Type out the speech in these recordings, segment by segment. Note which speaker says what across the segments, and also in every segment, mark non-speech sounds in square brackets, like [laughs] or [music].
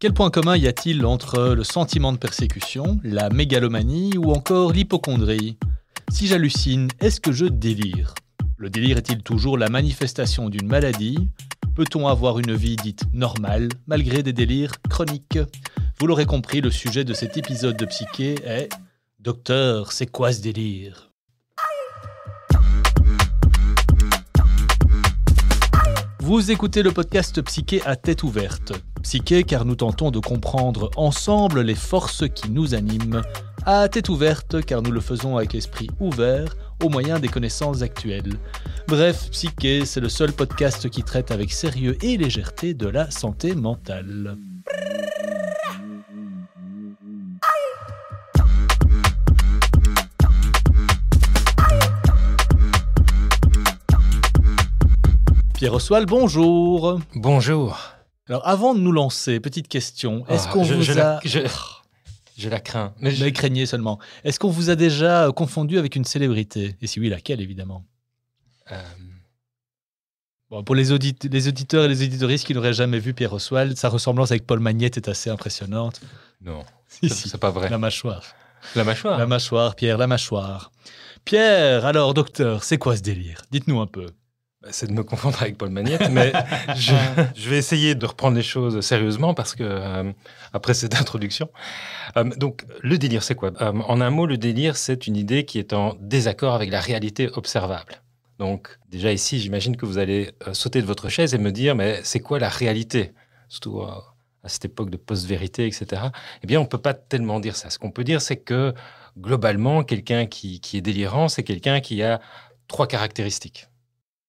Speaker 1: Quel point commun y a-t-il entre le sentiment de persécution, la mégalomanie ou encore l'hypochondrie? Si j'hallucine, est-ce que je délire? Le délire est-il toujours la manifestation d'une maladie? Peut-on avoir une vie dite normale malgré des délires chroniques? Vous l'aurez compris, le sujet de cet épisode de Psyché est Docteur, c'est quoi ce délire? Vous écoutez le podcast Psyché à tête ouverte. Psyché car nous tentons de comprendre ensemble les forces qui nous animent. À tête ouverte car nous le faisons avec l'esprit ouvert au moyen des connaissances actuelles. Bref, Psyché, c'est le seul podcast qui traite avec sérieux et légèreté de la santé mentale. Pierre Oswald, bonjour.
Speaker 2: Bonjour.
Speaker 1: Alors, avant de nous lancer, petite question. Est-ce
Speaker 2: Ah,
Speaker 1: qu'on
Speaker 2: je-
Speaker 1: vous
Speaker 2: je
Speaker 1: a.
Speaker 2: la- je- Je la crains. Mais je-
Speaker 1: craignez seulement. Est-ce qu'on vous a déjà euh, confondu avec une célébrité? Et si oui, laquelle, évidemment?
Speaker 2: Euh,
Speaker 1: Bon, Pour les, audit- les auditeurs et les auditoristes qui n'auraient jamais vu Pierre Oswald, sa ressemblance avec Paul Magnette est assez impressionnante.
Speaker 2: non,
Speaker 1: Si,
Speaker 2: c'est
Speaker 1: si.
Speaker 2: c'est pas vrai.
Speaker 1: La mâchoire.
Speaker 2: La mâchoire?
Speaker 1: La mâchoire, Pierre, la mâchoire. Pierre, alors, docteur, c'est quoi ce délire? Dites-nous un peu.
Speaker 2: Bah, C'est de me confondre avec Paul Magnette, mais [laughs] je, je vais essayer de reprendre les choses sérieusement parce que euh, après cette introduction. Euh, donc, le délire, c'est quoi? Euh, En un mot, le délire, c'est une idée qui est en désaccord avec la réalité observable. Donc, déjà ici, j'imagine que vous allez sauter de votre chaise et me dire, mais c'est quoi la réalité? Surtout à cette époque de post-vérité, etc. Eh bien, on ne peut pas tellement dire ça. Ce qu'on peut dire, c'est que globalement, quelqu'un qui, qui est délirant, c'est quelqu'un qui a trois caractéristiques.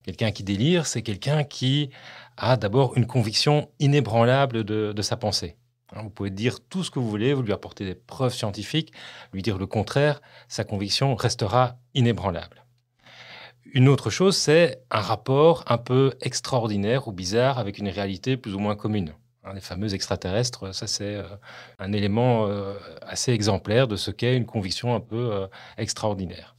Speaker 2: Quelqu'un qui délire, c'est quelqu'un qui a d'abord une conviction inébranlable de, sa pensée. Hein, Vous pouvez dire tout ce que vous voulez, vous lui apportez des preuves scientifiques, lui dire le contraire, sa conviction restera inébranlable. Une autre chose, c'est un rapport un peu extraordinaire ou bizarre avec une réalité plus ou moins commune. Hein, Les fameux extraterrestres, ça c'est euh, un élément euh, assez exemplaire de ce qu'est une conviction un peu euh, extraordinaire.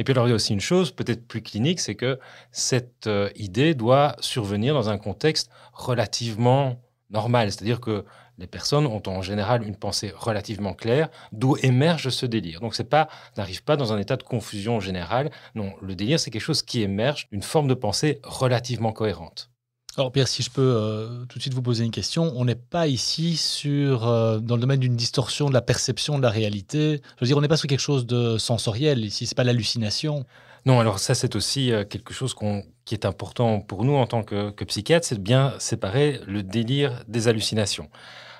Speaker 2: Et puis alors il y a aussi une chose peut-être plus clinique, c'est que cette euh, idée doit survenir dans un contexte relativement normal, c'est-à-dire que les personnes ont en général une pensée relativement claire, d'où émerge ce délire. Donc c'est pas, n'arrive pas dans un état de confusion générale. Non, le délire c'est quelque chose qui émerge d'une forme de pensée relativement cohérente.
Speaker 1: Alors, Pierre, si je peux euh, tout de suite vous poser une question, on n'est pas ici sur, euh, dans le domaine d'une distorsion de la perception de la réalité. Je veux dire, on n'est pas sur quelque chose de sensoriel ici, c'est pas l'hallucination.
Speaker 2: Non, alors ça c'est aussi euh, quelque chose qui est important pour nous en tant que, que psychiatre, c'est de bien séparer le délire des hallucinations.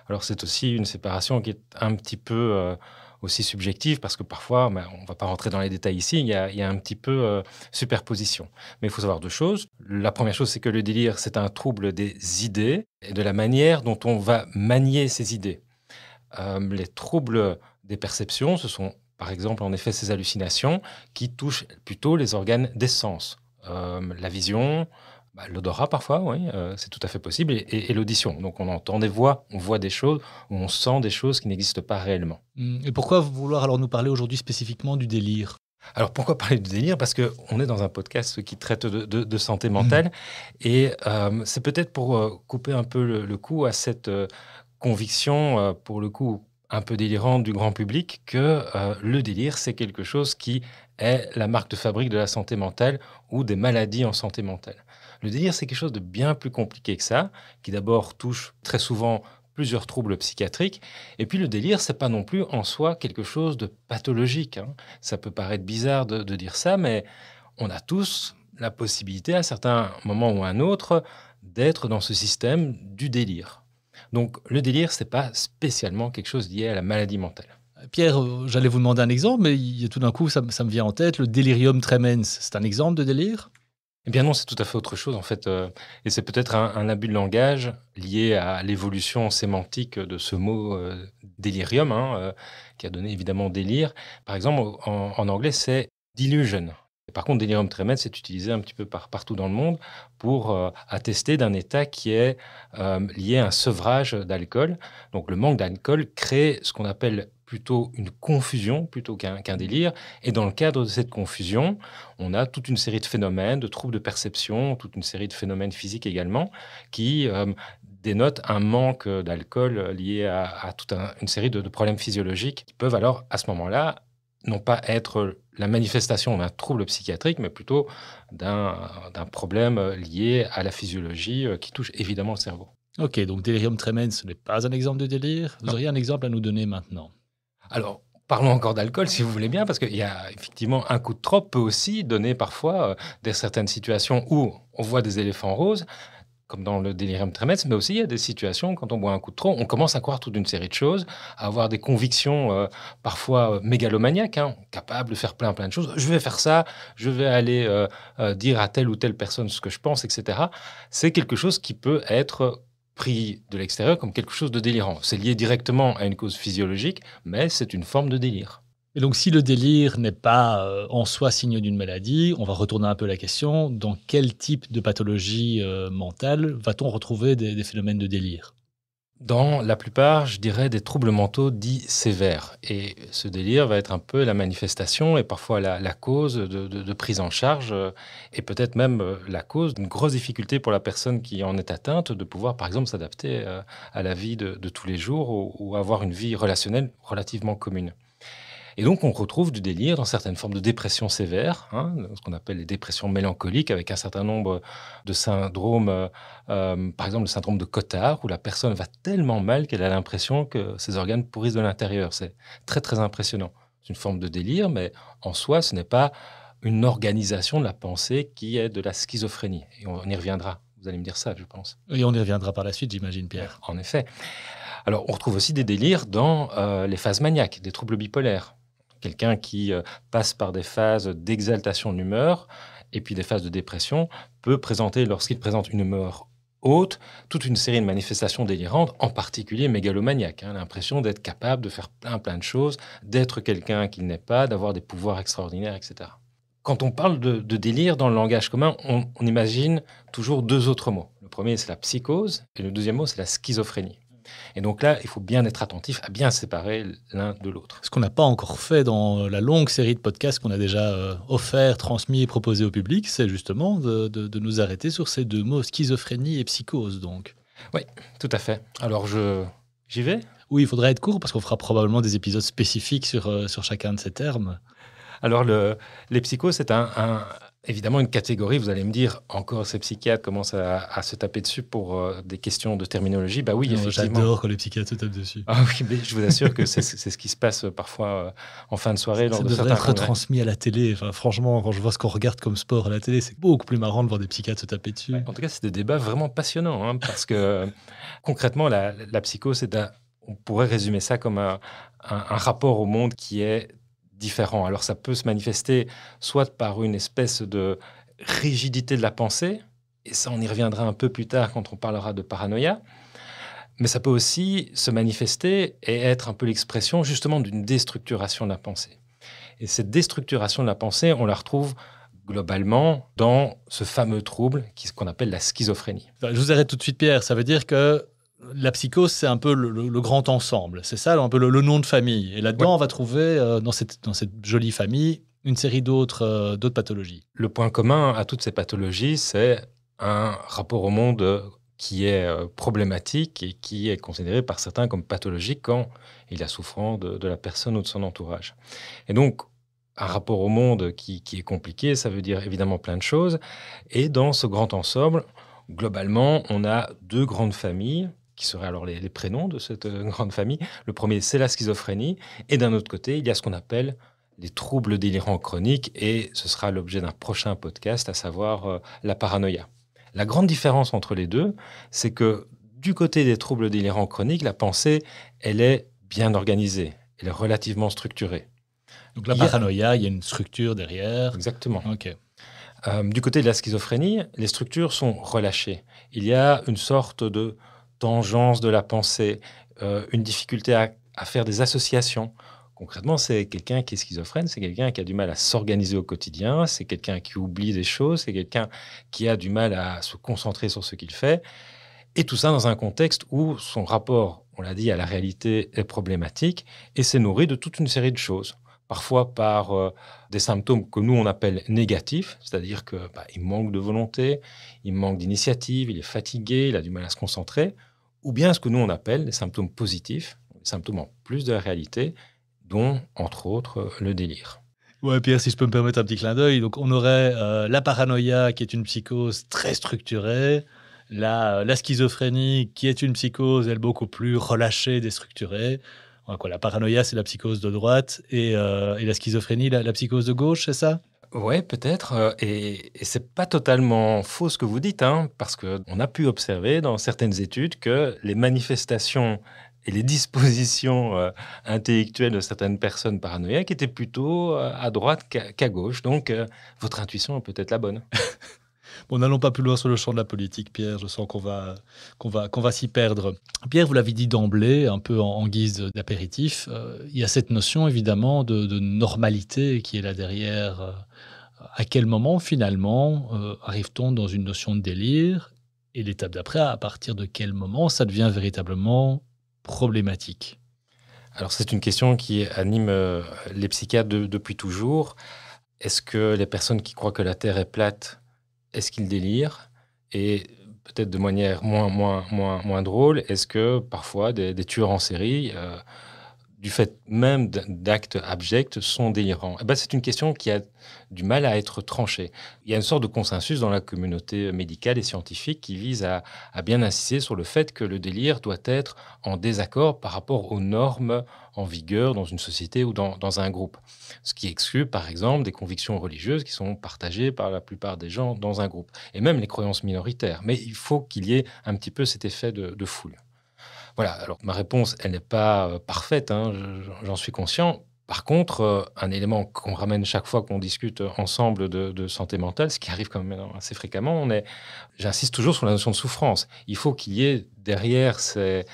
Speaker 2: Alors c'est aussi une séparation qui est un petit peu aussi subjective parce que parfois, ben, on ne va pas rentrer dans les détails ici, il y a, un petit peu euh, superposition. Mais il faut savoir deux choses. La première chose, c'est que le délire, c'est un trouble des idées et de la manière dont on va manier ces idées. Euh, les troubles des perceptions, ce sont par exemple en effet ces hallucinations qui touchent plutôt les organes des sens. Euh, la vision, bah, l'odorat parfois, oui, euh, c'est tout à fait possible, et, et- et l'audition. Donc on entend des voix, on voit des choses, ou on sent des choses qui n'existent pas réellement.
Speaker 1: Hum, Et pourquoi vouloir alors nous parler aujourd'hui spécifiquement du délire?
Speaker 2: Alors pourquoi parler de délire? Parce qu'on est dans un podcast qui traite de, de- de santé mentale, et euh, c'est peut-être pour euh, couper un peu le, le coup à cette euh, conviction, pour le coup un peu délirante du grand public, que le délire, c'est quelque chose qui est la marque de fabrique de la santé mentale ou des maladies en santé mentale. Le délire, c'est quelque chose de bien plus compliqué que ça, qui d'abord touche très souvent plusieurs troubles psychiatriques. Et puis le délire, c'est pas non plus en soi quelque chose de pathologique. hein. Ça peut paraître bizarre de, dire ça, mais on a tous la possibilité, à certains moments ou à un autre, d'être dans ce système du délire. Donc le délire, c'est pas spécialement quelque chose lié à la maladie mentale.
Speaker 1: Pierre, j'allais vous demander un exemple, mais tout d'un coup, ça, me- ça me vient en tête, le delirium tremens. C'est un exemple de délire?
Speaker 2: Eh bien non, c'est tout à fait autre chose en fait. euh, et c'est peut-être un, abus de langage lié à l'évolution sémantique de ce mot euh, délirium, hein, euh, qui a donné évidemment délire. Par exemple, en, anglais, c'est delusion. Et par contre, delirium tremens, c'est utilisé un petit peu par, partout dans le monde pour attester d'un état qui est lié à un sevrage d'alcool. Donc le manque d'alcool crée ce qu'on appelle plutôt une confusion plutôt qu'un délire. Et dans le cadre de cette confusion, on a toute une série de phénomènes, de troubles de perception, toute une série de phénomènes physiques également, qui euh, dénote un manque d'alcool lié à, toute une série de, problèmes physiologiques qui peuvent alors, à ce moment-là, non pas être la manifestation d'un trouble psychiatrique, mais plutôt d'un problème lié à la physiologie euh, qui touche évidemment le cerveau.
Speaker 1: Ok, donc délirium tremens, ce n'est pas un exemple de délire. Vous auriez un exemple à nous donner maintenant
Speaker 2: Alors, Parlons encore d'alcool, si vous voulez bien, parce qu'il y a effectivement un coup de trop peut aussi donner parfois euh, des certaines situations où on voit des éléphants roses, comme dans le délirium tremens, mais aussi il y a des situations, quand on boit un coup de trop, on commence à croire toute une série de choses, à avoir des convictions euh, parfois euh, mégalomaniaques, hein, capables de faire plein plein de choses. Je vais faire ça, je vais aller dire à telle ou telle personne ce que je pense, etc. C'est quelque chose qui peut être pris de l'extérieur comme quelque chose de délirant. C'est lié directement à une cause physiologique, mais c'est une forme de délire.
Speaker 1: Et donc, si le délire n'est pas euh, en soi signe d'une maladie, on va retourner un peu la question dans quel type de pathologie euh, mentale va-t-on retrouver des, phénomènes de délire?
Speaker 2: Dans la plupart, je dirais, des troubles mentaux dits sévères. Et ce délire va être un peu la manifestation et parfois la, cause de, prise en charge euh, et peut-être même euh, la cause d'une grosse difficulté pour la personne qui en est atteinte de pouvoir, par exemple, s'adapter euh, à la vie de, tous les jours ou avoir une vie relationnelle relativement commune. Et donc, on retrouve du délire dans certaines formes de dépression sévère, hein, ce qu'on appelle les dépressions mélancoliques, avec un certain nombre de syndromes, euh, euh, par exemple le syndrome de Cotard, où la personne va tellement mal qu'elle a l'impression que ses organes pourrissent de l'intérieur. C'est très, très impressionnant. C'est une forme de délire, mais en soi, ce n'est pas une organisation de la pensée qui est de la schizophrénie. Et on y reviendra. Vous allez me dire ça, je pense.
Speaker 1: Et on y reviendra par la suite, j'imagine, Pierre.
Speaker 2: En effet. Alors, on retrouve aussi des délires dans euh, les phases maniaques, des troubles bipolaires. Quelqu'un qui euh, passe par des phases d'exaltation d'humeur et puis des phases de dépression peut présenter, lorsqu'il présente une humeur haute, toute une série de manifestations délirantes, en particulier mégalomaniaques. Hein, L'impression d'être capable de faire plein plein de choses, d'être quelqu'un qu'il n'est pas, d'avoir des pouvoirs extraordinaires, etc. Quand on parle de, délire dans le langage commun, on imagine toujours deux autres mots. Le premier, c'est la psychose, et le deuxième mot, c'est la schizophrénie. Et donc là, il faut bien être attentif à bien séparer l'un de l'autre.
Speaker 1: Ce qu'on n'a pas encore fait dans la longue série de podcasts qu'on a déjà euh, offert, transmis et proposé au public, c'est justement de, nous arrêter sur ces deux mots, schizophrénie et psychose. Donc.
Speaker 2: Oui, tout à fait. Alors je j'y vais?
Speaker 1: Oui, il faudrait être court parce qu'on fera probablement des épisodes spécifiques sur, euh, sur chacun de ces termes.
Speaker 2: Alors le, les psychoses, c'est un évidemment une catégorie, vous allez me dire, encore ces psychiatres commencent à, se taper dessus pour euh, des questions de terminologie. Bah oui, effectivement.
Speaker 1: J'adore quand les psychiatres se tapent dessus.
Speaker 2: Ah oui, mais je vous assure que c'est ce qui se passe parfois euh, en fin de soirée.
Speaker 1: Ça, devrait être retransmis à la télé. Enfin, franchement, quand je vois ce qu'on regarde comme sport à la télé, c'est beaucoup plus marrant de voir des psychiatres se taper dessus.
Speaker 2: en tout cas, c'est des débats vraiment passionnants, hein, parce que [laughs] concrètement, la, la psycho, c'est on pourrait résumer ça comme un rapport au monde qui est différents. Alors ça peut se manifester soit par une espèce de rigidité de la pensée, et ça on y reviendra un peu plus tard quand on parlera de paranoïa, mais ça peut aussi se manifester et être un peu l'expression justement d'une déstructuration de la pensée. Et cette déstructuration de la pensée, on la retrouve globalement dans ce fameux trouble qu'on appelle la schizophrénie.
Speaker 1: Je vous arrête tout de suite, Pierre. Ça veut dire que la psychose, c'est un peu le, grand ensemble. C'est ça, un peu le, nom de famille. Et là-dedans, on va trouver, euh, dans, cette, jolie famille, une série euh, d'autres pathologies.
Speaker 2: Le point commun à toutes ces pathologies, c'est un rapport au monde qui est euh, problématique et qui est considéré par certains comme pathologique quand il a souffrant de, la personne ou de son entourage. Et donc, un rapport au monde qui, qui est compliqué, ça veut dire évidemment plein de choses. Et dans ce grand ensemble, globalement, on a deux grandes familles qui seraient alors les, prénoms de cette euh, grande famille. Le premier, c'est la schizophrénie. Et d'un autre côté, il y a ce qu'on appelle les troubles délirants chroniques. Et ce sera l'objet d'un prochain podcast, à savoir euh, la paranoïa. La grande différence entre les deux, c'est que du côté des troubles délirants chroniques, la pensée, elle est bien organisée, elle est relativement structurée.
Speaker 1: Donc la paranoïa, il y a une structure derrière.
Speaker 2: Exactement. Euh, du côté de la schizophrénie, les structures sont relâchées. Il y a une sorte de tangence de la pensée, euh, une difficulté à, faire des associations. Concrètement, c'est quelqu'un qui est schizophrène, c'est quelqu'un qui a du mal à s'organiser au quotidien, c'est quelqu'un qui oublie des choses, c'est quelqu'un qui a du mal à se concentrer sur ce qu'il fait. Et tout ça dans un contexte où son rapport, on l'a dit, à la réalité est problématique et c'est nourri de toute une série de choses. Parfois par euh, des symptômes que nous on appelle négatifs, c'est-à-dire que bah, manque de volonté, il manque d'initiative, il est fatigué, il a du mal à se concentrer ou bien ce que nous on appelle les symptômes positifs, les symptômes en plus de la réalité, dont entre autres le délire.
Speaker 1: Ouais, Pierre, si je peux me permettre un petit clin d'œil, donc on aurait euh, la paranoïa qui est une psychose très structurée, la, la schizophrénie qui est une psychose, elle beaucoup plus relâchée, déstructurée. quoi, la paranoïa, c'est la psychose de droite et, euh, et la schizophrénie, la psychose de gauche, c'est ça?
Speaker 2: Ouais, peut-être. euh, Et, et c'est pas totalement faux ce que vous dites, hein, parce qu'on a pu observer dans certaines études que les manifestations et les [laughs] dispositions euh, intellectuelles de certaines personnes paranoïaques étaient plutôt euh, à droite qu'à gauche. Donc, votre intuition est peut-être la bonne. [laughs]
Speaker 1: Bon, n'allons pas plus loin sur le champ de la politique, Pierre. Je sens qu'on va, qu'on va, qu'on va s'y perdre. Pierre, vous l'avez dit d'emblée, un peu en, guise d'apéritif, euh, il y a cette notion évidemment de, normalité qui est là derrière. Euh, à quel moment finalement euh, arrive-t-on dans une notion de délire? Et l'étape d'après, à partir de quel moment ça devient véritablement problématique?
Speaker 2: Alors, c'est une question qui anime les psychiatres de- depuis toujours. Est-ce que les personnes qui croient que la Terre est plate, est-ce qu'ils délirent Et peut-être de manière moins, moins, moins, moins drôle, est-ce que parfois des, des tueurs en série, euh, du fait même d'actes abjects, sont délirants Eh ben, C'est une question qui a du mal à être tranchée. Il y a une sorte de consensus dans la communauté médicale et scientifique qui vise à, bien insister sur le fait que le délire doit être en désaccord par rapport aux normes en vigueur dans une société ou dans, un groupe. Ce qui exclut, par exemple, des convictions religieuses qui sont partagées par la plupart des gens dans un groupe, et même les croyances minoritaires. Mais il faut qu'il y ait un petit peu cet effet de foule. Voilà, alors ma réponse, elle n'est pas euh, parfaite, hein, je- j'en suis conscient. Par contre, euh, un élément qu'on ramène chaque fois qu'on discute ensemble de, santé mentale, ce qui arrive quand même assez fréquemment, on est, j'insiste toujours sur la notion de souffrance. Il faut qu'il y ait derrière ces,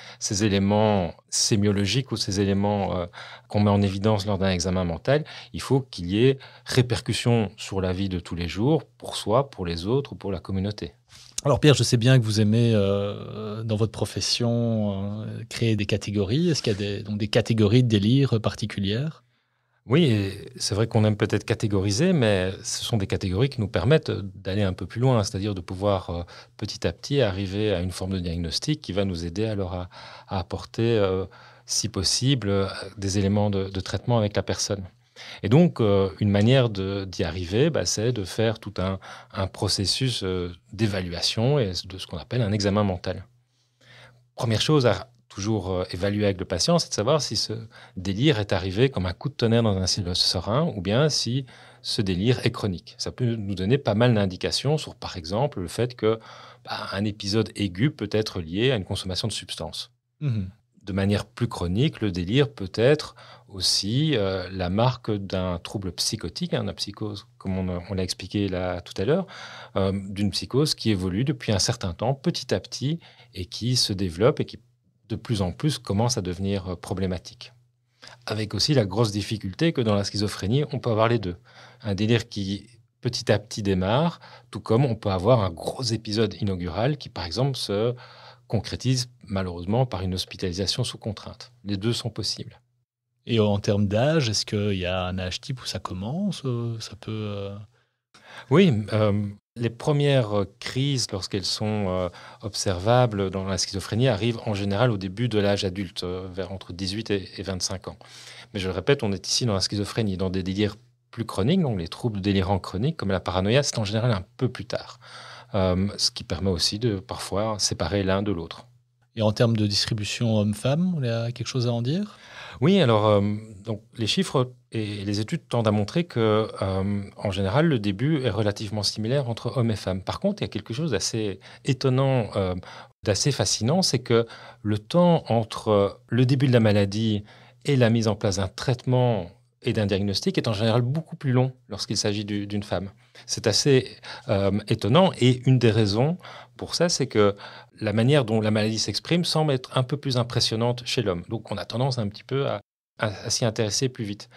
Speaker 2: éléments sémiologiques ou ces éléments euh, qu'on met en évidence lors d'un examen mental, il faut qu'il y ait répercussions sur la vie de tous les jours, pour soi, pour les autres ou pour la communauté.
Speaker 1: Alors Pierre, je sais bien que vous aimez euh, dans votre profession euh, créer des catégories. Est-ce qu'il y a des, donc des catégories de délire particulières?
Speaker 2: Oui, c'est vrai qu'on aime peut-être catégoriser, mais ce sont des catégories qui nous permettent d'aller un peu plus loin, c'est-à-dire de pouvoir euh, petit à petit arriver à une forme de diagnostic qui va nous aider alors à, apporter, si possible, des éléments de traitement avec la personne. Et donc, euh, une manière d'y arriver, bah, c'est de faire tout un, processus euh, d'évaluation et de ce qu'on appelle un examen mental. Première chose à toujours euh, évaluer avec le patient, c'est de savoir si ce délire est arrivé comme un coup de tonnerre dans un silence serein ou bien si ce délire est chronique. Ça peut nous donner pas mal d'indications sur, par exemple, le fait que bah, un épisode aigu peut être lié à une consommation de substances.
Speaker 1: Mhm.
Speaker 2: De manière plus chronique, le délire peut être aussi euh, la marque d'un trouble psychotique, hein, psychose, comme on, l'a expliqué tout à l'heure, euh, d'une psychose qui évolue depuis un certain temps, petit à petit, et qui se développe et qui de plus en plus commence à devenir euh, problématique. Avec aussi la grosse difficulté que dans la schizophrénie, on peut avoir les deux. Un délire qui petit à petit démarre, tout comme on peut avoir un gros épisode inaugural qui, par exemple, se concrétise malheureusement par une hospitalisation sous contrainte. Les deux sont possibles.
Speaker 1: Et en termes d'âge, est-ce qu'il y a un âge type où ça commence euh, Ça peut. euh,
Speaker 2: Oui, euh, les premières crises, lorsqu'elles sont euh, observables dans la schizophrénie, arrivent en général au début de l'âge adulte, vers entre 18 et, et 25 ans. Mais je le répète, on est ici dans la schizophrénie, dans des délires plus chroniques, donc les troubles délirants chroniques, comme la paranoïa, c'est en général un peu plus tard. Euh, ce qui permet aussi de parfois séparer l'un de l'autre.
Speaker 1: Et en termes de distribution homme-femme, on a quelque chose à en dire?
Speaker 2: Oui, alors euh, donc, les chiffres et les études tendent à montrer que, euh, en général, le début est relativement similaire entre hommes et femmes. Par contre, il y a quelque chose d'assez étonnant, euh, d'assez fascinant, c'est que le temps entre le début de la maladie et la mise en place d'un traitement et d'un diagnostic est en général beaucoup plus long lorsqu'il s'agit du- d'une femme. C'est assez euh, étonnant et une des raisons pour ça, c'est que la manière dont la maladie s'exprime semble être un peu plus impressionnante chez l'homme. Donc on a tendance un petit peu à- à s'y intéresser plus vite.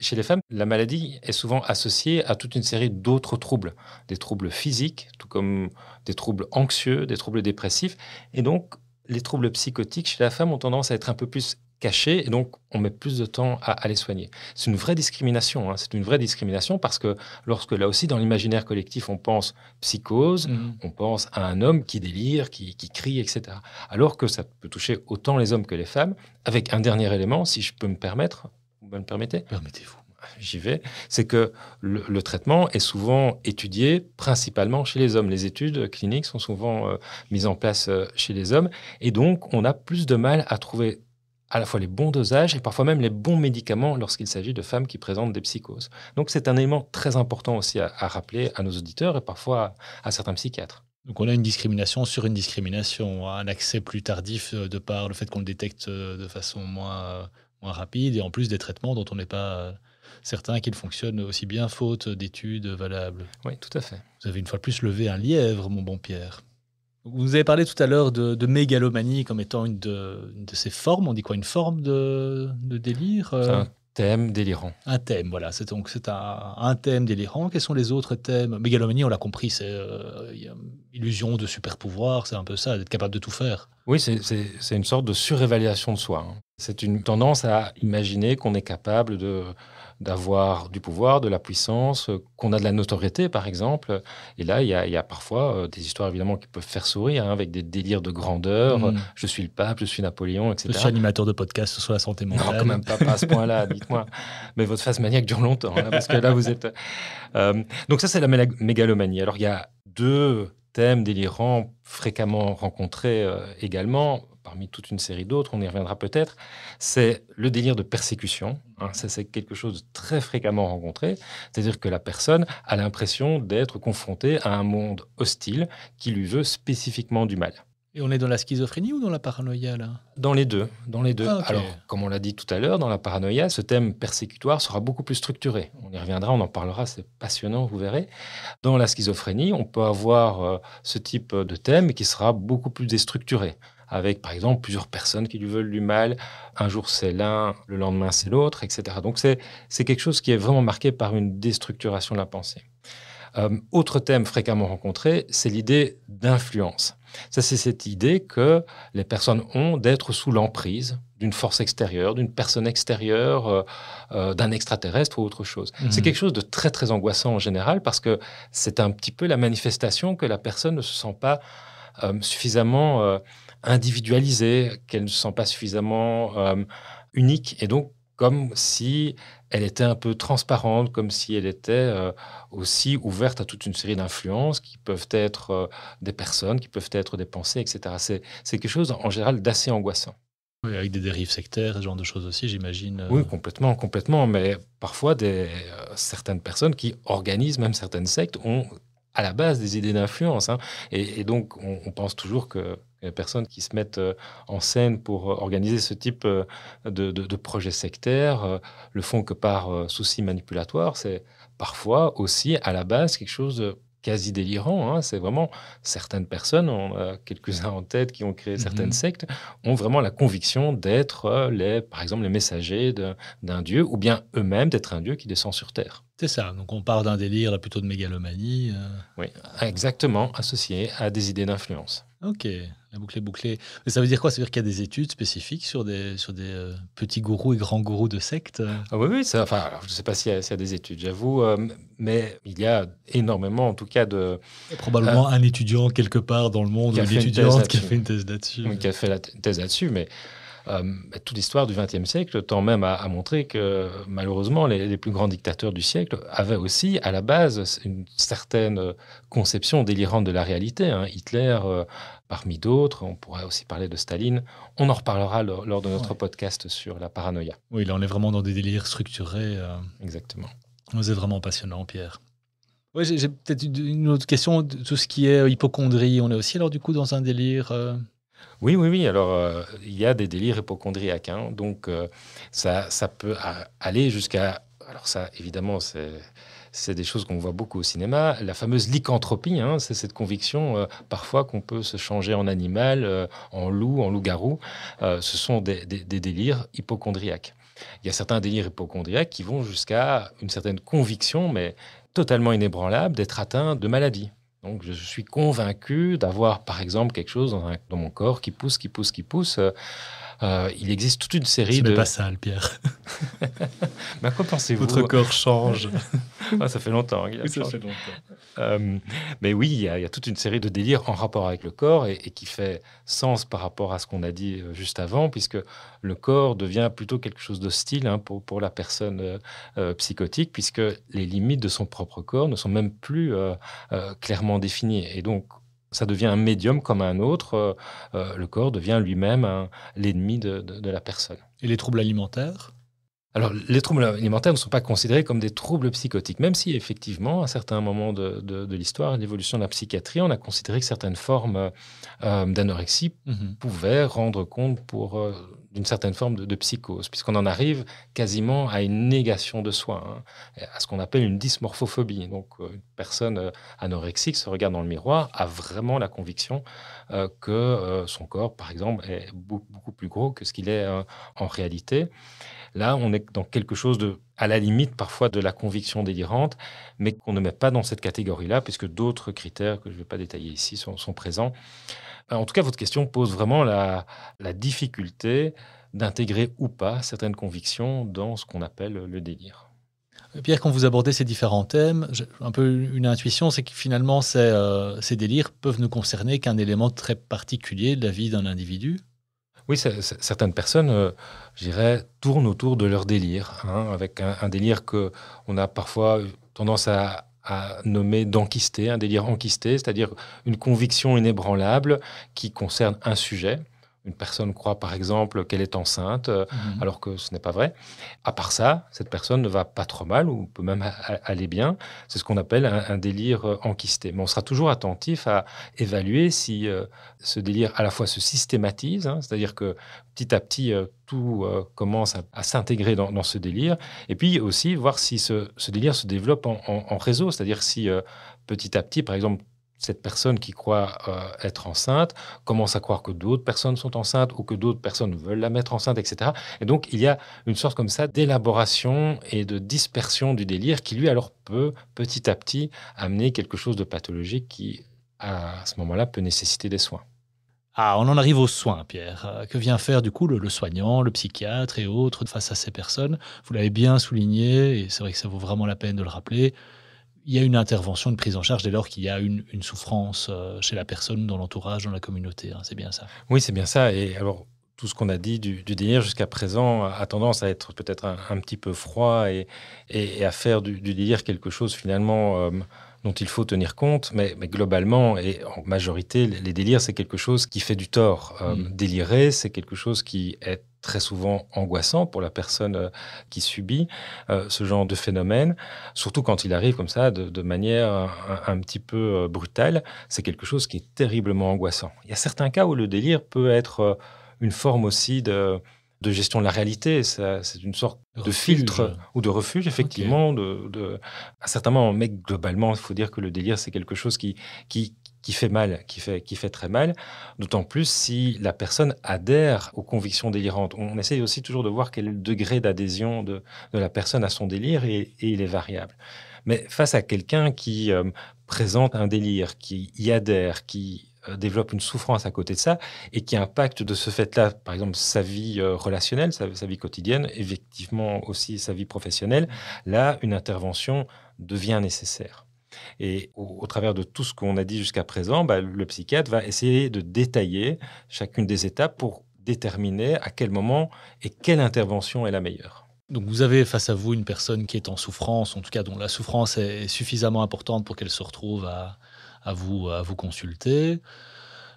Speaker 2: Chez les femmes, la maladie est souvent associée à toute une série d'autres troubles, des troubles physiques, tout comme des troubles anxieux, des troubles dépressifs. Et donc les troubles psychotiques chez la femme ont tendance à être un peu plus cachés et donc on met plus de temps à, les soigner. C'est une vraie discrimination. Hein. C'est une vraie discrimination parce que lorsque là aussi dans l'imaginaire collectif on pense psychose, mhm. on pense à un homme qui délire, qui, qui, crie, etc. Alors que ça peut toucher autant les hommes que les femmes. Avec un dernier élément, si je peux me permettre, vous me permettez?
Speaker 1: Permettez-vous
Speaker 2: j'y vais, c'est que le, traitement est souvent étudié principalement chez les hommes. Les études cliniques sont souvent euh, mises en place euh, chez les hommes et donc on a plus de mal à trouver à la fois les bons dosages et parfois même les bons médicaments lorsqu'il s'agit de femmes qui présentent des psychoses. Donc c'est un élément très important aussi à, rappeler à nos auditeurs et parfois à, certains psychiatres.
Speaker 1: Donc on a une discrimination sur une discrimination, un accès plus tardif euh, de par le fait qu'on le détecte de façon moins, moins rapide et en plus des traitements dont on n'est pas certains qu'ils fonctionnent aussi bien faute d'études valables.
Speaker 2: Oui, tout à fait.
Speaker 1: Vous avez une fois de plus levé un lièvre, mon bon Pierre. Vous avez parlé tout à l'heure de, mégalomanie comme étant une de, ces formes. On dit quoi Une forme de, délire
Speaker 2: euh? un thème délirant.
Speaker 1: Un thème, voilà. C'est donc c'est un, thème délirant. Quels sont les autres thèmes? Mégalomanie, on l'a compris, c'est euh, illusion de super pouvoir. C'est un peu ça, d'être capable de tout faire.
Speaker 2: Oui, c'est une sorte de surévaluation de soi. Hein. C'est une tendance à imaginer qu'on est capable d'avoir du pouvoir, de la puissance, euh, qu'on a de la notoriété, par exemple. Et là, il y a, parfois euh, des histoires, évidemment, qui peuvent faire sourire, hein, avec des délires de grandeur. Mm. Je suis le pape, je suis Napoléon, etc.
Speaker 1: Je suis animateur de podcast sur la santé mentale.
Speaker 2: Non, quand même pas, à ce point-là, [laughs] dites-moi. Mais votre phase maniaque dure longtemps, hein, parce que là, vous êtes... Euh, donc ça, c'est la mégalomanie. Alors, il y a deux thèmes délirants fréquemment rencontrés également parmi toute une série d'autres, on y reviendra peut-être, c'est le délire de persécution. Hein. c'est quelque chose de très fréquemment rencontré. C'est-à-dire que la personne a l'impression d'être confrontée à un monde hostile qui lui veut spécifiquement du mal.
Speaker 1: Et on est dans la schizophrénie ou dans la paranoïa là?
Speaker 2: Dans les deux, dans les deux. Ah, Alors, comme on l'a dit tout à l'heure, dans la paranoïa, ce thème persécutoire sera beaucoup plus structuré. On y reviendra, on en parlera, c'est passionnant, vous verrez. Dans la schizophrénie, on peut avoir euh, ce type de thème qui sera beaucoup plus déstructuré avec par exemple plusieurs personnes qui lui veulent du mal. Un jour c'est l'un, le lendemain c'est l'autre, etc. Donc c'est quelque chose qui est vraiment marqué par une déstructuration de la pensée. Euh, autre thème fréquemment rencontré, c'est l'idée d'influence. Ça, c'est cette idée que les personnes ont d'être sous l'emprise d'une force extérieure, d'une personne extérieure, euh, euh, d'un extraterrestre ou autre chose. Mhm. C'est quelque chose de très, très angoissant en général parce que c'est un petit peu la manifestation que la personne ne se sent pas suffisamment individualisée, qu'elle ne se sent pas suffisamment euh, unique. Et donc, comme si elle était un peu transparente, comme si elle était euh, aussi ouverte à toute une série d'influences qui peuvent être euh, des personnes, qui peuvent être des pensées, etc. C'est quelque chose en général d'assez angoissant.
Speaker 1: Oui, avec des dérives sectaires, ce genre de choses aussi, j'imagine.
Speaker 2: Oui, complètement, complètement. Mais parfois, des, certaines personnes qui organisent même certaines sectes ont à la base des idées d'influence. Hein. Et, donc, on pense toujours que personnes qui se mettent euh, en scène pour euh, organiser ce type euh, de, de, projets sectaires le font que par souci manipulatoire. C'est parfois aussi à la base quelque chose de quasi délirant. Hein. C'est vraiment certaines personnes, on a quelques-uns en tête qui ont créé certaines mhm. sectes, ont vraiment la conviction d'être les, par exemple, les messagers d'un dieu, ou bien eux-mêmes d'être un dieu qui descend sur terre.
Speaker 1: C'est ça. Donc on part d'un délire plutôt de mégalomanie.
Speaker 2: Oui, exactement, associé à des idées d'influence.
Speaker 1: Ok, la boucle est bouclée. Mais ça veut dire quoi? Ça veut dire qu'il y a des études spécifiques sur des, sur des euh, petits gourous et grands gourous de sectes?
Speaker 2: Ah Oui, oui. Ça, enfin, je ne sais pas s'il y, a des études, j'avoue, euh, mais il y a énormément, en tout cas, de.
Speaker 1: Probablement un étudiant quelque part dans le monde, une étudiante qui a fait une thèse là-dessus.
Speaker 2: qui a fait la thèse là-dessus, mais euh, toute l'histoire du XXe siècle tend même à, montrer que malheureusement les, plus grands dictateurs du siècle avaient aussi à la base une certaine conception délirante de la réalité. Hein. Hitler, euh, parmi d'autres, on pourrait aussi parler de Staline. On en reparlera lors, de notre podcast sur la paranoïa.
Speaker 1: Oui, là on est vraiment dans des délires structurés. Euh.
Speaker 2: Exactement.
Speaker 1: C'est vraiment passionnant, Pierre. Oui, j'ai peut-être une autre question. Tout ce qui est hypochondrie, on est aussi alors du coup dans un délire
Speaker 2: oui, oui, oui. Alors, euh, il y a des délires hypochondriaques. Hein. donc, euh, ça, ça peut aller jusqu'à... Alors ça, évidemment, c'est des choses qu'on voit beaucoup au cinéma. La fameuse lycanthropie, hein, c'est cette conviction euh, parfois qu'on peut se changer en animal, en loup, en loup-garou. ce sont des, des, délires hypochondriaques. Il y a certains délires hypochondriaques qui vont jusqu'à une certaine conviction, mais totalement inébranlable, d'être atteint de maladie. Donc je suis convaincu d'avoir par exemple quelque chose dans, mon corps qui pousse, qui pousse, qui pousse. Euh, il existe toute une série
Speaker 1: Ce
Speaker 2: de.
Speaker 1: pas sale, Pierre. [laughs]
Speaker 2: bah, quoi pensez-vous
Speaker 1: Votre corps change. [laughs]
Speaker 2: ah, ça fait longtemps.
Speaker 1: Oui, ça fait longtemps.
Speaker 2: Euh, mais oui, il y, a, toute une série de délires en rapport avec le corps et, qui fait sens par rapport à ce qu'on a dit euh, juste avant, puisque le corps devient plutôt quelque chose d'hostile hein, pour, pour la personne psychotique, puisque les limites de son propre corps ne sont même plus clairement définies. Et donc, ça devient un médium comme un autre. Euh, euh, le corps devient lui-même l'ennemi de, la personne.
Speaker 1: Et les troubles alimentaires?
Speaker 2: Alors, les troubles alimentaires ne sont pas considérés comme des troubles psychotiques, même si effectivement, à certains moments de, de, l'histoire l'évolution de la psychiatrie, on a considéré que certaines formes euh, d'anorexie mhm. pouvaient rendre compte pour d'une certaine forme de, psychose, puisqu'on en arrive quasiment à une négation de soi, hein, à ce qu'on appelle une dysmorphophobie. Donc, euh, une personne euh, anorexique se regarde dans le miroir, a vraiment la conviction euh, que son corps, par exemple, est beaucoup, plus gros que ce qu'il est en réalité. Là, on est dans quelque chose de, à la limite parfois de la conviction délirante, mais qu'on ne met pas dans cette catégorie-là, puisque d'autres critères que je ne vais pas détailler ici sont, présents. En tout cas, votre question pose vraiment la, difficulté d'intégrer ou pas certaines convictions dans ce qu'on appelle le délire.
Speaker 1: Pierre, quand vous abordez ces différents thèmes, un peu une intuition, c'est que finalement, ces, euh, ces, délires peuvent ne concerner qu'un élément très particulier de la vie d'un individu.
Speaker 2: Oui, certaines personnes, euh, je dirais, tournent autour de leur délire, hein, avec un, délire que on a parfois tendance à à nommer d'enquisté, un délire enquisté, c'est-à-dire une conviction inébranlable qui concerne un sujet. Une personne croit par exemple qu'elle est enceinte, euh, mhm. alors que ce n'est pas vrai. À part ça, cette personne ne va pas trop mal ou peut même aller bien. C'est ce qu'on appelle un, délire euh, enquisté. Mais on sera toujours attentif à évaluer si euh, ce délire à la fois se systématise, hein, c'est-à-dire que petit à petit tout commence à, s'intégrer dans, ce délire, et puis aussi voir si ce, délire se développe en réseau, c'est-à-dire si petit à petit, par exemple, cette personne qui croit euh, être enceinte commence à croire que d'autres personnes sont enceintes ou que d'autres personnes veulent la mettre enceinte, etc. Et donc, il y a une sorte comme ça d'élaboration et de dispersion du délire qui, lui, alors peut petit à petit amener quelque chose de pathologique qui, à ce moment-là, peut nécessiter des soins.
Speaker 1: Ah, on en arrive aux soins, Pierre. Euh, que vient faire du coup le, le soignant, le psychiatre et autres face à ces personnes? Vous l'avez bien souligné, et c'est vrai que ça vaut vraiment la peine de le rappeler il y a une intervention, une prise en charge dès lors qu'il y a une, souffrance euh, chez la personne, dans l'entourage, dans la communauté. Hein, c'est bien ça.
Speaker 2: Oui, c'est bien ça. Et alors, tout ce qu'on a dit du, délire jusqu'à présent a tendance à être peut-être un, petit peu froid et, et, à faire du, délire quelque chose finalement euh, dont il faut tenir compte. Mais, mais, globalement et en majorité, les délires, c'est quelque chose qui fait du tort. Euh, mm. Délirer, c'est quelque chose qui est très souvent angoissant pour la personne euh, qui subit euh, ce genre de phénomène, surtout quand il arrive comme ça de, manière un, petit peu euh, brutale, c'est quelque chose qui est terriblement angoissant. Il y a certains cas où le délire peut être une forme aussi de, de gestion de la réalité, c'est une sorte de, filtre ou de refuge, effectivement, de, moments, mais globalement, il faut dire que le délire, c'est quelque chose qui, qui, qui fait mal, qui fait, qui fait très mal, d'autant plus si la personne adhère aux convictions délirantes. On essaye aussi toujours de voir quel est le degré d'adhésion de, la personne à son délire et, il est variable. Mais face à quelqu'un qui euh, présente un délire, qui y adhère, qui euh, développe une souffrance à côté de ça et qui impacte de ce fait-là, par exemple, sa vie euh, relationnelle, sa, vie quotidienne, effectivement aussi sa vie professionnelle, là, une intervention devient nécessaire. Et au, travers de tout ce qu'on a dit jusqu'à présent, bah, le psychiatre va essayer de détailler chacune des étapes pour déterminer à quel moment et quelle intervention est la meilleure.
Speaker 1: Donc vous avez face à vous une personne qui est en souffrance, en tout cas dont la souffrance est suffisamment importante pour qu'elle se retrouve à, vous, à vous consulter.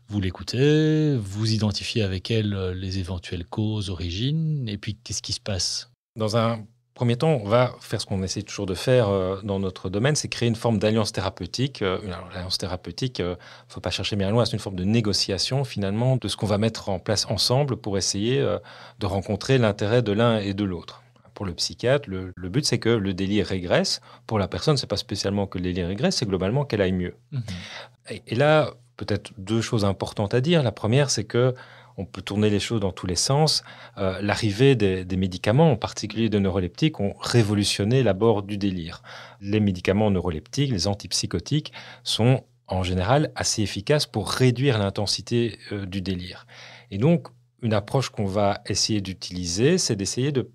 Speaker 1: Vous l'écoutez, vous identifiez avec elle les éventuelles causes, origines, et puis qu'est-ce qui se passe?
Speaker 2: Dans un premier temps, on va faire ce qu'on essaie toujours de faire euh, dans notre domaine, c'est créer une forme d'alliance thérapeutique. Euh, une alliance thérapeutique, il euh, ne faut pas chercher bien loin, c'est une forme de négociation finalement de ce qu'on va mettre en place ensemble pour essayer de rencontrer l'intérêt de l'un et de l'autre. Pour le psychiatre, le, but c'est que le délire régresse. Pour la personne, c'est pas spécialement que le délire régresse, c'est globalement qu'elle aille mieux. Mmh et, là, peut-être deux choses importantes à dire. La première, c'est que on peut tourner les choses dans tous les sens. Euh, l'arrivée des, médicaments, en particulier de neuroleptiques, ont révolutionné l'abord du délire. Les médicaments neuroleptiques, les antipsychotiques, sont en général assez efficace pour réduire l'intensité euh, du délire. Et donc, une approche qu'on va essayer d'utiliser, c'est d'essayer de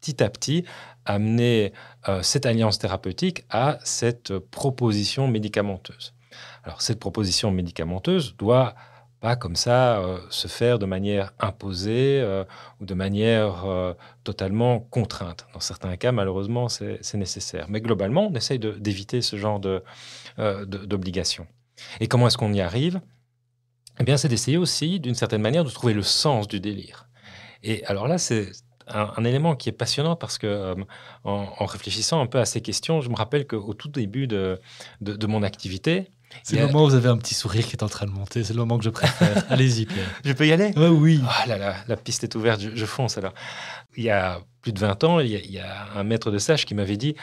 Speaker 2: petit à petit amener euh, cette alliance thérapeutique à cette proposition médicamenteuse. Alors, cette proposition médicamenteuse doit pas comme ça euh, se faire de manière imposée euh, ou de manière euh, totalement contrainte. Dans certains cas, malheureusement, c'est nécessaire. Mais globalement, on essaye d'éviter ce genre d'obligation. Et comment est-ce qu'on y arrive? Eh bien, c'est d'essayer aussi, d'une certaine manière, de trouver le sens du délire. Et alors là, c'est un, élément qui est passionnant parce que, en, réfléchissant un peu à ces questions, je me rappelle qu'au tout début de, de mon activité,
Speaker 1: c'est le moment où vous avez un petit sourire qui est en train de monter. C'est le moment que je préfère. [laughs] Allez-y, Pierre.
Speaker 2: Je peux y aller?
Speaker 1: Oui.
Speaker 2: Ah là là, la piste est ouverte, je, fonce alors. Il y a plus de 20 ans, il y a, un maître de stage qui m'avait dit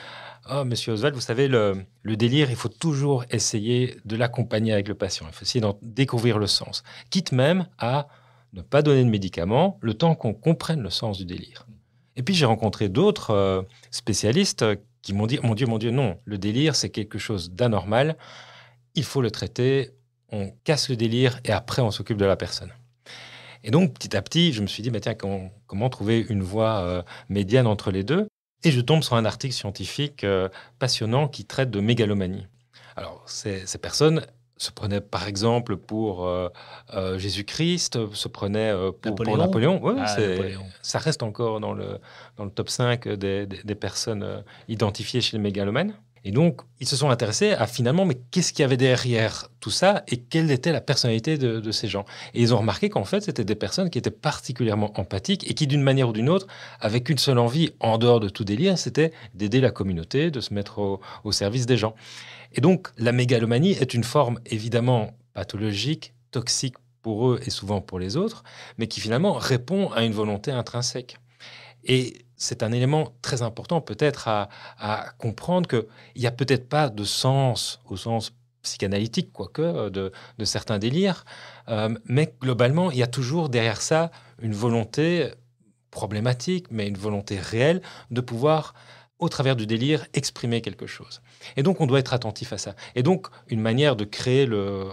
Speaker 2: Oh, monsieur Oswald, vous savez, le, le, délire, il faut toujours essayer de l'accompagner avec le patient. Il faut essayer d'en découvrir le sens. Quitte même à ne pas donner de médicaments le temps qu'on comprenne le sens du délire. Et puis j'ai rencontré d'autres euh, spécialistes qui m'ont dit Mon Dieu, mon Dieu, non, le délire, c'est quelque chose d'anormal il faut le traiter, on casse le délire et après on s'occupe de la personne. Et donc petit à petit, je me suis dit, bah, tiens, comment, trouver une voie euh, médiane entre les deux? Et je tombe sur un article scientifique euh, passionnant qui traite de mégalomanie. Alors ces, personnes se prenaient par exemple pour euh, Jésus-Christ, se prenaient pour Napoléon. Ah, Napoléon. Ça reste encore dans le, dans le top 5 des, des personnes identifiées chez les mégalomanes. Et donc, ils se sont intéressés à finalement, mais qu'est-ce qu'il y avait derrière tout ça et quelle était la personnalité de, ces gens? Et ils ont remarqué qu'en fait, c'était des personnes qui étaient particulièrement empathiques et qui, d'une manière ou d'une autre, avaient qu'une seule envie, en dehors de tout délire, c'était d'aider la communauté, de se mettre au, au service des gens. Et donc, la mégalomanie est une forme évidemment pathologique, toxique pour eux et souvent pour les autres, mais qui finalement répond à une volonté intrinsèque. Et c'est un élément très important peut-être à, comprendre qu'il n'y a peut-être pas de sens au sens psychanalytique, quoique, euh, de, de certains délires, euh, mais globalement, il y a toujours derrière ça une volonté problématique, mais une volonté réelle de pouvoir au travers du délire, exprimer quelque chose. Et donc, on doit être attentif à ça. Et donc, une manière de créer le,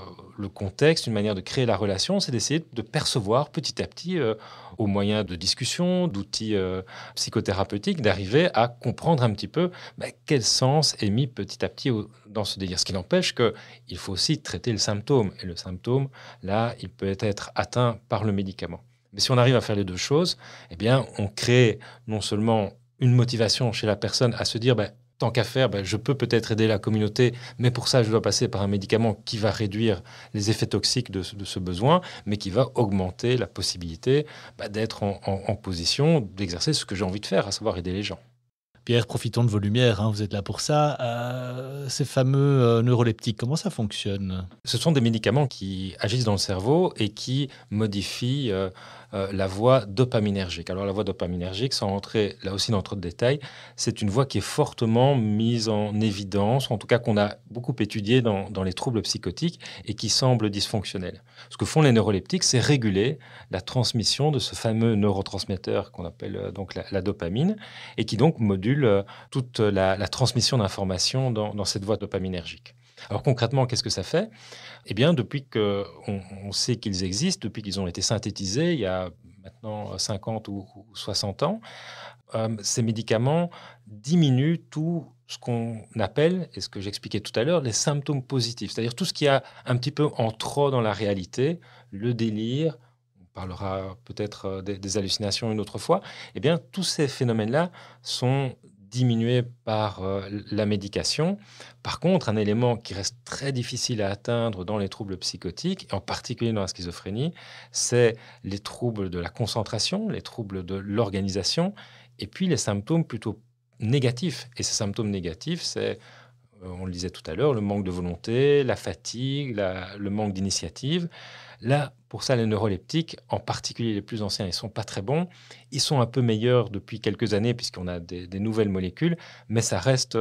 Speaker 2: contexte, une manière de créer la relation, c'est d'essayer de percevoir petit à petit, euh, au moyen de discussions, d'outils euh, psychothérapeutiques, d'arriver à comprendre un petit peu bah, quel sens est mis petit à petit dans ce délire. Ce qui n'empêche qu'il faut aussi traiter le symptôme. Et le symptôme, là, il peut être atteint par le médicament. Mais si on arrive à faire les deux choses, eh bien, on crée non seulement une motivation chez la personne à se dire, ben, tant qu'à faire, ben, je peux peut-être aider la communauté, mais pour ça, je dois passer par un médicament qui va réduire les effets toxiques de, ce besoin, mais qui va augmenter la possibilité ben, d'être en, position d'exercer ce que j'ai envie de faire, à savoir aider les gens.
Speaker 1: Pierre, profitons de vos lumières, hein, vous êtes là pour ça. Euh, ces fameux euh, neuroleptiques, comment ça fonctionne?
Speaker 2: Ce sont des médicaments qui agissent dans le cerveau et qui modifient euh, euh, la voie dopaminergique. Alors la voie dopaminergique, sans entrer là aussi dans trop de détails, c'est une voie qui est fortement mise en évidence, en tout cas qu'on a beaucoup étudiée dans, les troubles psychotiques et qui semble dysfonctionnelle. Ce que font les neuroleptiques, c'est réguler la transmission de ce fameux neurotransmetteur qu'on appelle euh, donc la, dopamine et qui donc module euh, toute la, transmission d'informations dans cette voie dopaminergique. Alors concrètement, qu'est-ce que ça fait? Eh bien, depuis qu'on on sait qu'ils existent, depuis qu'ils ont été synthétisés il y a maintenant 50 ou, 60 ans, euh, ces médicaments diminuent tout ce qu'on appelle, et ce que j'expliquais tout à l'heure, les symptômes positifs, c'est-à-dire tout ce qui a un petit peu en trop dans la réalité, le délire, on parlera peut-être euh, des, des, hallucinations une autre fois, eh bien, tous ces phénomènes-là sont diminué par euh, la médication. Par contre, un élément qui reste très difficile à atteindre dans les troubles psychotiques, et en particulier dans la schizophrénie, c'est les troubles de la concentration, les troubles de l'organisation, et puis les symptômes plutôt négatifs. Et ces symptômes négatifs, c'est, euh, on le disait tout à l'heure, le manque de volonté, la fatigue, le manque d'initiative. Là, pour ça, les neuroleptiques, en particulier les plus anciens, ils sont pas très bons. Ils sont un peu meilleurs depuis quelques années puisqu'on a des, nouvelles molécules, mais ça reste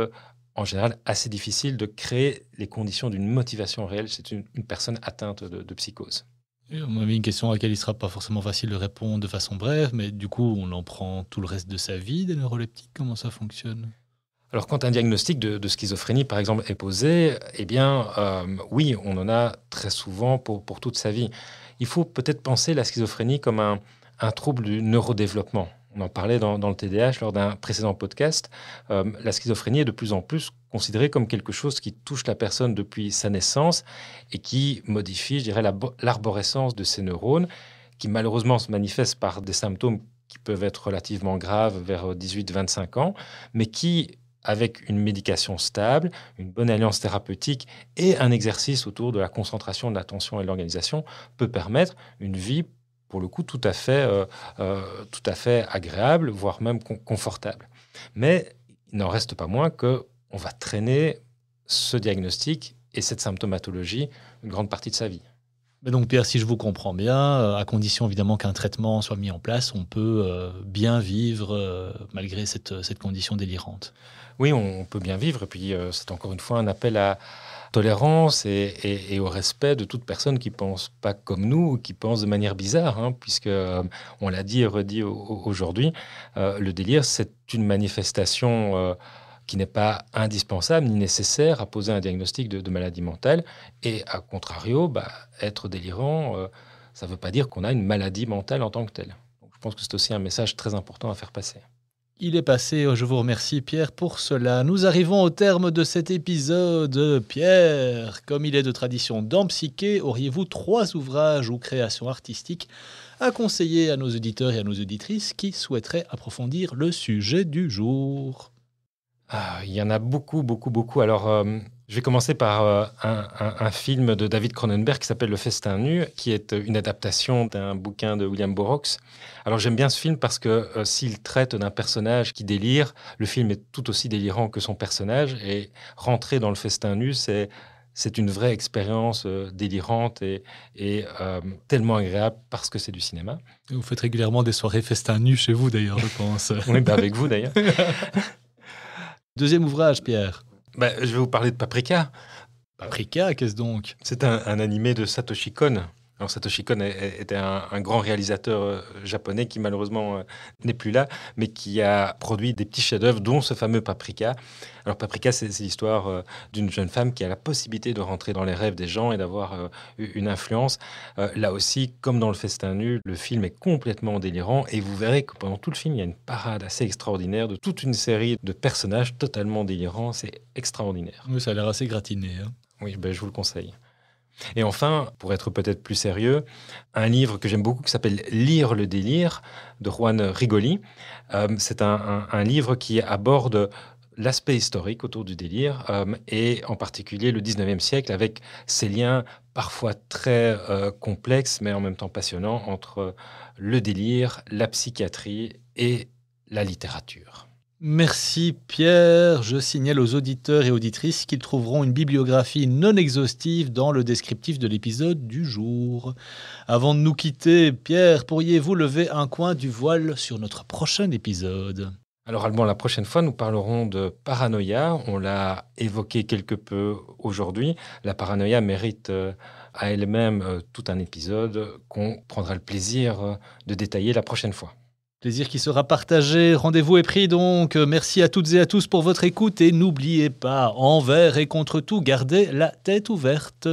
Speaker 2: en général assez difficile de créer les conditions d'une motivation réelle C'est une, personne atteinte de, psychose.
Speaker 1: on a mis une question à laquelle il sera pas forcément facile de répondre de façon brève, mais du coup, on en prend tout le reste de sa vie des neuroleptiques. Comment ça fonctionne?
Speaker 2: Alors, quand un diagnostic de, schizophrénie, par exemple, est posé, eh bien, euh, oui, on en a très souvent pour, toute sa vie. Il faut peut-être penser la schizophrénie comme un, un trouble du neurodéveloppement. On en parlait dans, le TDAH lors d'un précédent podcast. Euh, la schizophrénie est de plus en plus considérée comme quelque chose qui touche la personne depuis sa naissance et qui modifie, je dirais, l'arborescence de ses neurones, qui malheureusement se manifeste par des symptômes qui peuvent être relativement graves vers 18-25 ans, mais qui avec une médication stable, une bonne alliance thérapeutique et un exercice autour de la concentration, de l'attention et de l'organisation, peut permettre une vie, pour le coup, tout à fait, euh, euh, tout à fait agréable, voire même confortable. Mais il n'en reste pas moins que on va traîner ce diagnostic et cette symptomatologie une grande partie de sa vie.
Speaker 1: Donc Pierre, si je vous comprends bien, euh, à condition évidemment qu'un traitement soit mis en place, on peut bien vivre malgré cette, cette condition délirante
Speaker 2: oui, on peut bien vivre. Et puis, euh, c'est encore une fois un appel à tolérance et, au respect de toute personne qui pense pas comme nous ou qui pense de manière bizarre, hein, puisque euh, on l'a dit et redit aujourd'hui, euh, le délire, c'est une manifestation qui n'est pas indispensable ni nécessaire à poser un diagnostic de, maladie mentale. Et à contrario, bah, être délirant, ça ne veut pas dire qu'on a une maladie mentale en tant que telle. je pense que c'est aussi un message très important à faire passer.
Speaker 1: Il est passé, je vous remercie Pierre pour cela. Nous arrivons au terme de cet épisode. Pierre, comme il est de tradition dans Psyché, auriez-vous trois ouvrages ou créations artistiques à conseiller à nos auditeurs et à nos auditrices qui souhaiteraient approfondir le sujet du jour?
Speaker 2: Ah, Il y en a beaucoup, beaucoup, beaucoup. Alors, euh, je vais commencer par euh, un, film de David Cronenberg qui s'appelle Le Festin nu, qui est une adaptation d'un bouquin de William Burroughs. Alors j'aime bien ce film parce que euh, s'il traite d'un personnage qui délire, le film est tout aussi délirant que son personnage. Et rentrer dans Le Festin nu, c'est c'est une vraie expérience euh, délirante et, tellement agréable parce que c'est du cinéma.
Speaker 1: Vous faites régulièrement des soirées festin nu chez vous d'ailleurs, je pense. [laughs]
Speaker 2: oui, bah, avec vous d'ailleurs. [laughs]
Speaker 1: Deuxième ouvrage, Pierre.
Speaker 2: Bah, je vais vous parler de Paprika.
Speaker 1: Paprika, qu'est-ce donc?
Speaker 2: C'est un, un, animé de Satoshi Kon. Alors Satoshi Kon était un, grand réalisateur euh, japonais qui malheureusement euh, n'est plus là, mais qui a produit des petits chefs-d'œuvre, dont ce fameux Paprika. Alors Paprika, c'est l'histoire euh, d'une jeune femme qui a la possibilité de rentrer dans les rêves des gens et d'avoir une influence. Là aussi, comme dans le Festin nu, le film est complètement délirant et vous verrez que pendant tout le film, il y a une parade assez extraordinaire de toute une série de personnages totalement délirants. C'est extraordinaire.
Speaker 1: Oui, ça a l'air assez gratiné. Hein.
Speaker 2: Oui, ben, je vous le conseille. Et enfin, pour être peut-être plus sérieux, un livre que j'aime beaucoup qui s'appelle Lire le délire de Juan Rigoli. Euh, c'est un, livre qui aborde l'aspect historique autour du délire euh, et en particulier le 19e siècle avec ses liens parfois très euh, complexes mais en même temps passionnants entre le délire, la psychiatrie et la littérature.
Speaker 1: Merci Pierre. Je signale aux auditeurs et auditrices qu'ils trouveront une bibliographie non exhaustive dans le descriptif de l'épisode du jour. Avant de nous quitter, Pierre, pourriez-vous lever un coin du voile sur notre prochain épisode?
Speaker 2: Alors Alban, la prochaine fois, nous parlerons de paranoïa. On l'a évoqué quelque peu aujourd'hui. La paranoïa mérite euh, à elle-même euh, tout un épisode qu'on prendra le plaisir euh, de détailler la prochaine fois.
Speaker 1: Plaisir qui sera partagé. Rendez-vous est pris donc. Merci à toutes et à tous pour votre écoute et n'oubliez pas, envers et contre tout, gardez la tête ouverte.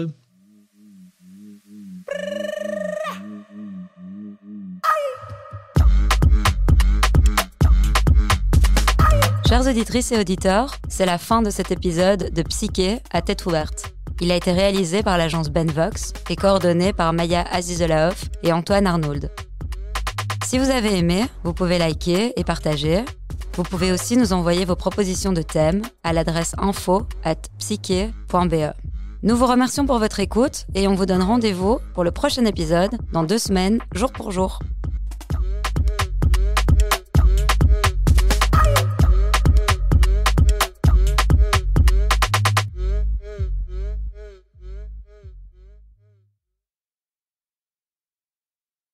Speaker 3: Chers auditrices et auditeurs, c'est la fin de cet épisode de Psyché à tête ouverte. Il a été réalisé par l'agence Benvox et coordonné par Maya Azizelaoff et Antoine Arnould. Si vous avez aimé, vous pouvez liker et partager. Vous pouvez aussi nous envoyer vos propositions de thèmes à l'adresse info at psyche.be. Nous vous remercions pour votre écoute et on vous donne rendez-vous pour le prochain épisode dans deux semaines, jour pour jour.